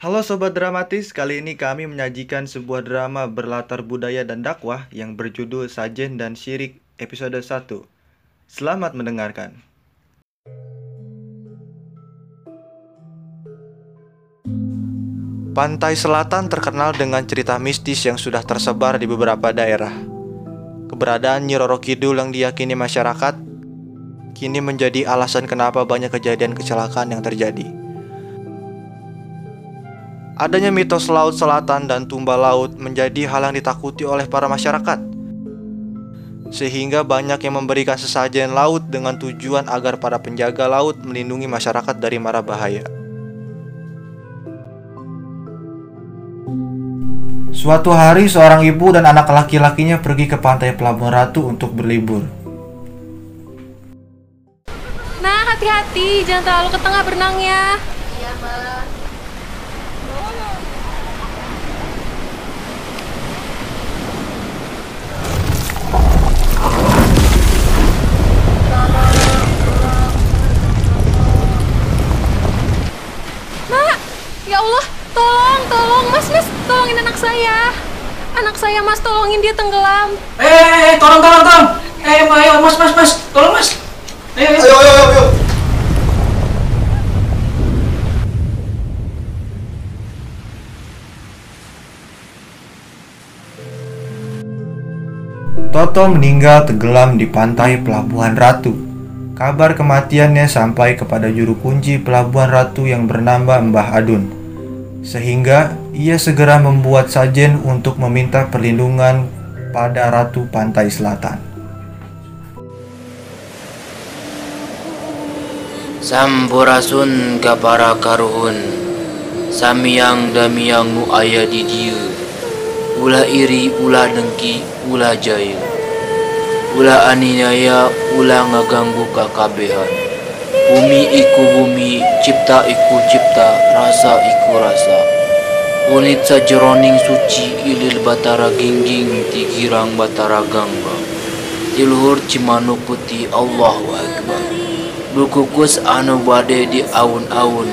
Halo Sobat Dramatis, kali ini kami menyajikan sebuah drama berlatar budaya dan dakwah yang berjudul Sajen dan Syirik episode 1. Selamat mendengarkan. Pantai Selatan terkenal dengan cerita mistis yang sudah tersebar di beberapa daerah. Keberadaan Nyi Roro Kidul yang diyakini masyarakat kini menjadi alasan kenapa banyak kejadian kecelakaan yang terjadi. Adanya mitos laut selatan dan tumbal laut menjadi hal yang ditakuti oleh para masyarakat. Sehingga banyak yang memberikan sesajen laut dengan tujuan agar para penjaga laut melindungi masyarakat dari mara bahaya. Suatu hari seorang ibu dan anak laki-lakinya pergi ke pantai Pelabuhan Ratu untuk berlibur. Nah, hati-hati, jangan terlalu ke tengah berenangnya. Iya, Mbak. Nak, ya Allah, tolong, tolong, Mas, Mas, tolongin anak saya. Anak saya, Mas, tolongin dia tenggelam. Eh, eh, eh, tolong, tolong, tolong. Eh, ayo, mas, mas, mas, tolong, mas. Ayo, ayo. Ayo, ayo, ayo. Toto meninggal tenggelam di pantai Pelabuhan Ratu. Kabar kematiannya sampai kepada juru kunci Pelabuhan Ratu yang bernama Mbah Adun. Sehingga ia segera membuat sajen untuk meminta perlindungan pada Ratu Pantai Selatan. Sampurasun kapara karuhun Samiyang damiyang nu aya di Ulah iri, ulah dengki, ulah jaya. Ulah aniaya, ulah ngaganggu kakabehan. Bumi iku bumi, cipta iku cipta, rasa iku rasa. Unit sajeroning suci ilil batara gingging tigirang batara gangga. Tiluhur cimanuk putih Allahu Akbar. Dukukus anu bade di aun-aun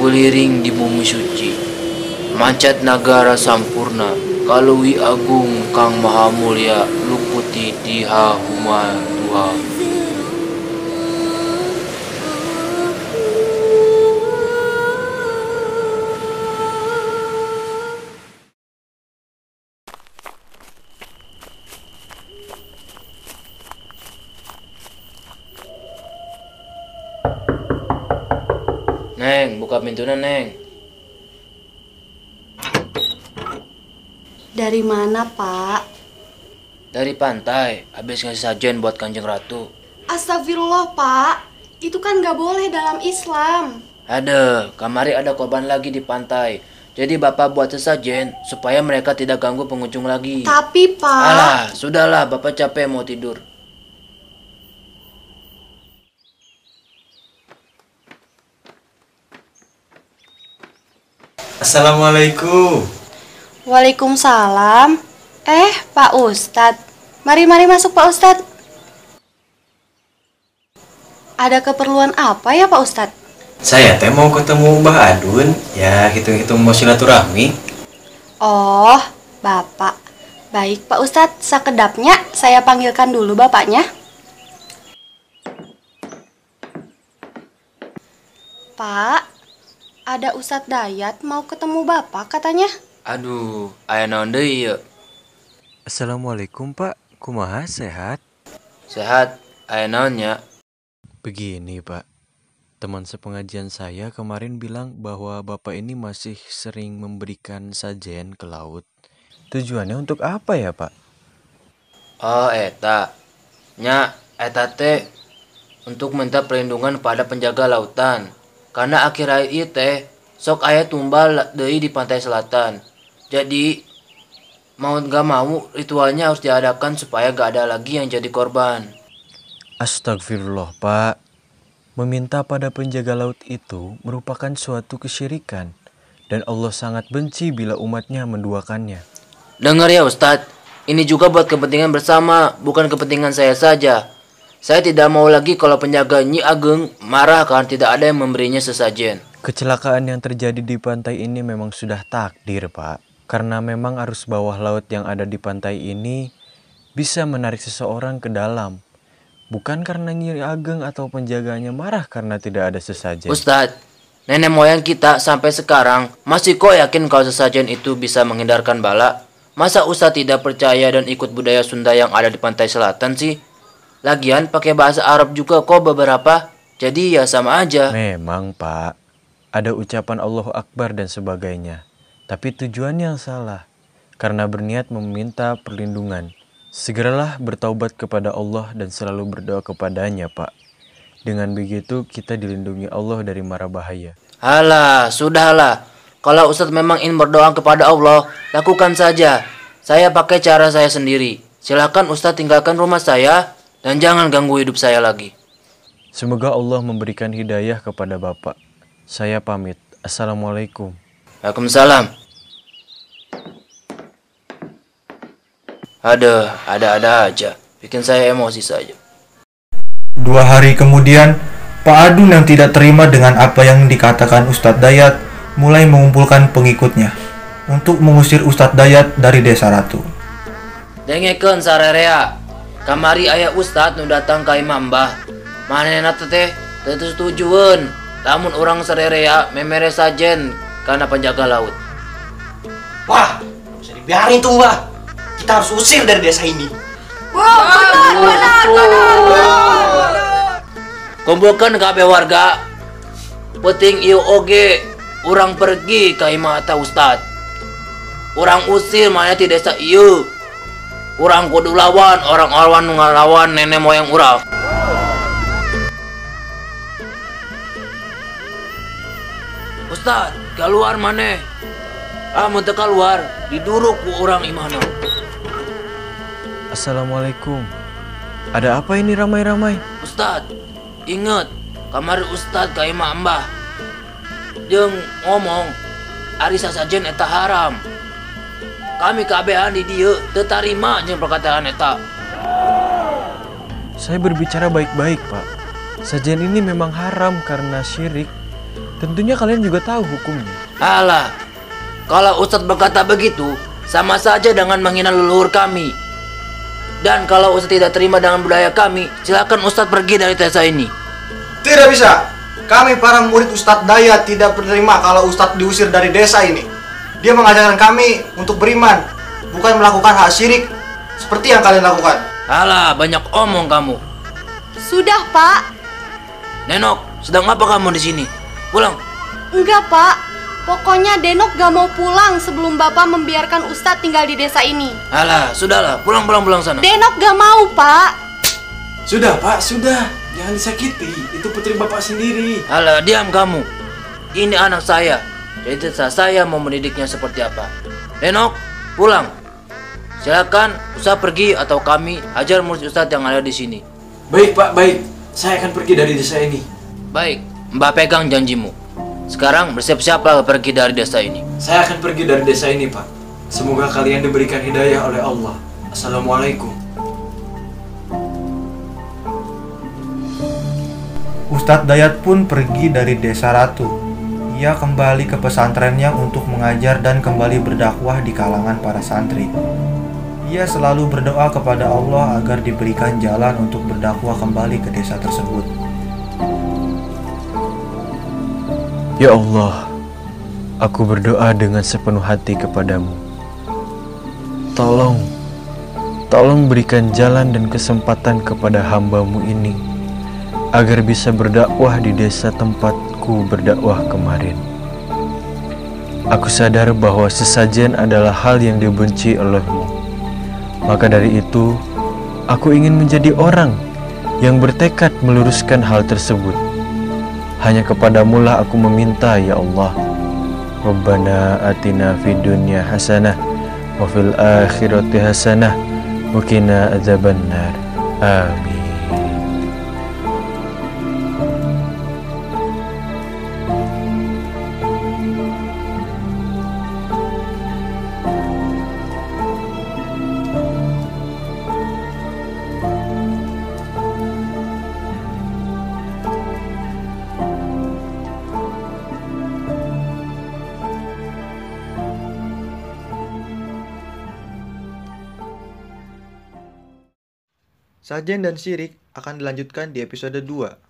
Guliring di bumi suci Mancat nagara sampurna Kalui agung kang maha mulia Luputi di hahuma Tuhan Neng, buka pintunya Neng Dari mana, Pak? Dari pantai, habis ngasih sajen buat kanjeng ratu Astagfirullah, Pak. Itu kan nggak boleh dalam Islam. Ada, kamari ada korban lagi di pantai Jadi bapak buat sesajen supaya mereka tidak ganggu pengunjung lagi Tapi, Pak. Alah, sudahlah bapak capek mau tidur Assalamualaikum. Waalaikumsalam. Eh, Pak Ustadz. Mari, mari masuk, Pak Ustadz. Ada keperluan apa ya, Pak Ustadz? Saya teh mau ketemu Mbah Adun, ya hitung-hitung mau silaturahmi. Oh, Bapak. Baik, Pak Ustadz. Sekedapnya saya panggilkan dulu Bapaknya. Pak, ada Ustadz Dayat mau ketemu Bapak katanya. Aduh, ayah naon deui ieu? Assalamualaikum Pak, kumaha sehat? Sehat, ayah naonnya? Begini Pak, teman sepengajian saya kemarin bilang bahwa Bapak ini masih sering memberikan sajen ke laut. Tujuannya untuk apa ya Pak? Oh, eta. Nya, eta teh untuk minta perlindungan pada penjaga lautan. Karena akhir-akhir teh sok aya tumbal deui di pantai selatan. Jadi mau nggak mau ritualnya harus diadakan supaya gak ada lagi yang jadi korban. Astagfirullah Pak, meminta pada penjaga laut itu merupakan suatu kesyirikan. Dan Allah sangat benci bila umatnya menduakannya. Dengar ya Ustadz, ini juga buat kepentingan bersama, bukan kepentingan saya saja. Saya tidak mau lagi kalau penjaga Nyi Ageng marah karena tidak ada yang memberinya sesajen. Kecelakaan yang terjadi di pantai ini memang sudah takdir, Pak. Karena memang arus bawah laut yang ada di pantai ini bisa menarik seseorang ke dalam. Bukan karena Nyi Ageng atau penjaganya marah karena tidak ada sesajen. Ustadz, nenek moyang kita sampai sekarang masih kok yakin kalau sesajen itu bisa menghindarkan bala? Masa Ustadz tidak percaya dan ikut budaya Sunda yang ada di pantai selatan sih? Lagian pakai bahasa Arab juga kok beberapa. Jadi ya sama aja. Memang, Pak. Ada ucapan Allahu Akbar dan sebagainya. Tapi tujuan yang salah. Karena berniat meminta perlindungan. Segeralah bertaubat kepada Allah dan selalu berdoa kepadanya, Pak. Dengan begitu kita dilindungi Allah dari mara bahaya. Alah, sudahlah. Kalau Ustadz memang ingin berdoa kepada Allah, lakukan saja. Saya pakai cara saya sendiri. Silakan Ustadz tinggalkan rumah saya dan jangan ganggu hidup saya lagi. Semoga Allah memberikan hidayah kepada Bapak. Saya pamit. Assalamualaikum. Waalaikumsalam. Ada, ada-ada aja. Bikin saya emosi saja. Dua hari kemudian, Pak Adun yang tidak terima dengan apa yang dikatakan Ustadz Dayat mulai mengumpulkan pengikutnya untuk mengusir Ustadz Dayat dari desa Ratu. Dengekeun sarerea. Kamari ayah Ustadz nu datang ka Imam Mbah. Manehna teh teh teu setujueun. Lamun orang sarerea memere sajen karena penjaga laut. Wah, bisa dibiarin tuh mbak. Kita harus usir dari desa ini. Kumpulkan kabeh warga. Penting ieu oge urang pergi ka imah eta Ustad. Urang usir mana ti desa ieu. Urang kudu lawan orang-orang nu ngalawan nenek moyang urang. Ustad, keluar mana? Ah, mun teu keluar, diduruk ku urang imahna. Assalamualaikum. Ada apa ini ramai-ramai? Ustad, inget kamar Ustad ka imah mbah. Jeung ngomong ari sasajen eta haram. Kami kabehan di dieu teu tarima jeung perkataan eta. Saya berbicara baik-baik, Pak. Sajian ini memang haram karena syirik. Tentunya kalian juga tahu hukumnya. Alah, kalau Ustadz berkata begitu, sama saja dengan menghina leluhur kami. Dan kalau Ustadz tidak terima dengan budaya kami, silakan Ustadz pergi dari desa ini. Tidak bisa. Kami para murid Ustadz Daya tidak menerima kalau Ustadz diusir dari desa ini. Dia mengajarkan kami untuk beriman, bukan melakukan hal syirik seperti yang kalian lakukan. Alah, banyak omong kamu. Sudah, Pak. Nenok, sedang apa kamu di sini? Pulang. Enggak, Pak. Pokoknya Denok gak mau pulang sebelum Bapak membiarkan Ustadz tinggal di desa ini. Alah, sudahlah, pulang pulang pulang sana. Denok gak mau, Pak. Sudah pak, sudah. Jangan disakiti. Itu putri bapak sendiri. Alah, diam kamu. Ini anak saya. Jadi terserah saya mau mendidiknya seperti apa. Nenok, pulang. Silakan Ustadz pergi atau kami ajar murid Ustadz yang ada di sini. Baik pak, baik. Saya akan pergi dari desa ini. Baik, Mbak pegang janjimu. Sekarang bersiap-siaplah pergi dari desa ini. Saya akan pergi dari desa ini pak. Semoga kalian diberikan hidayah oleh Allah. Assalamualaikum. Ustadz Dayat pun pergi dari desa Ratu. Ia kembali ke pesantrennya untuk mengajar dan kembali berdakwah di kalangan para santri. Ia selalu berdoa kepada Allah agar diberikan jalan untuk berdakwah kembali ke desa tersebut. Ya Allah, aku berdoa dengan sepenuh hati kepadamu. Tolong, tolong berikan jalan dan kesempatan kepada hambamu ini agar bisa berdakwah di desa tempatku berdakwah kemarin. Aku sadar bahwa sesajen adalah hal yang dibenci olehmu. Maka dari itu, aku ingin menjadi orang yang bertekad meluruskan hal tersebut. Hanya kepadamu lah aku meminta ya Allah. Rabbana atina fid dunya hasanah wa fil akhirati hasanah wa qina adzabannar. Amin. Sajen dan Sirik akan dilanjutkan di episode 2.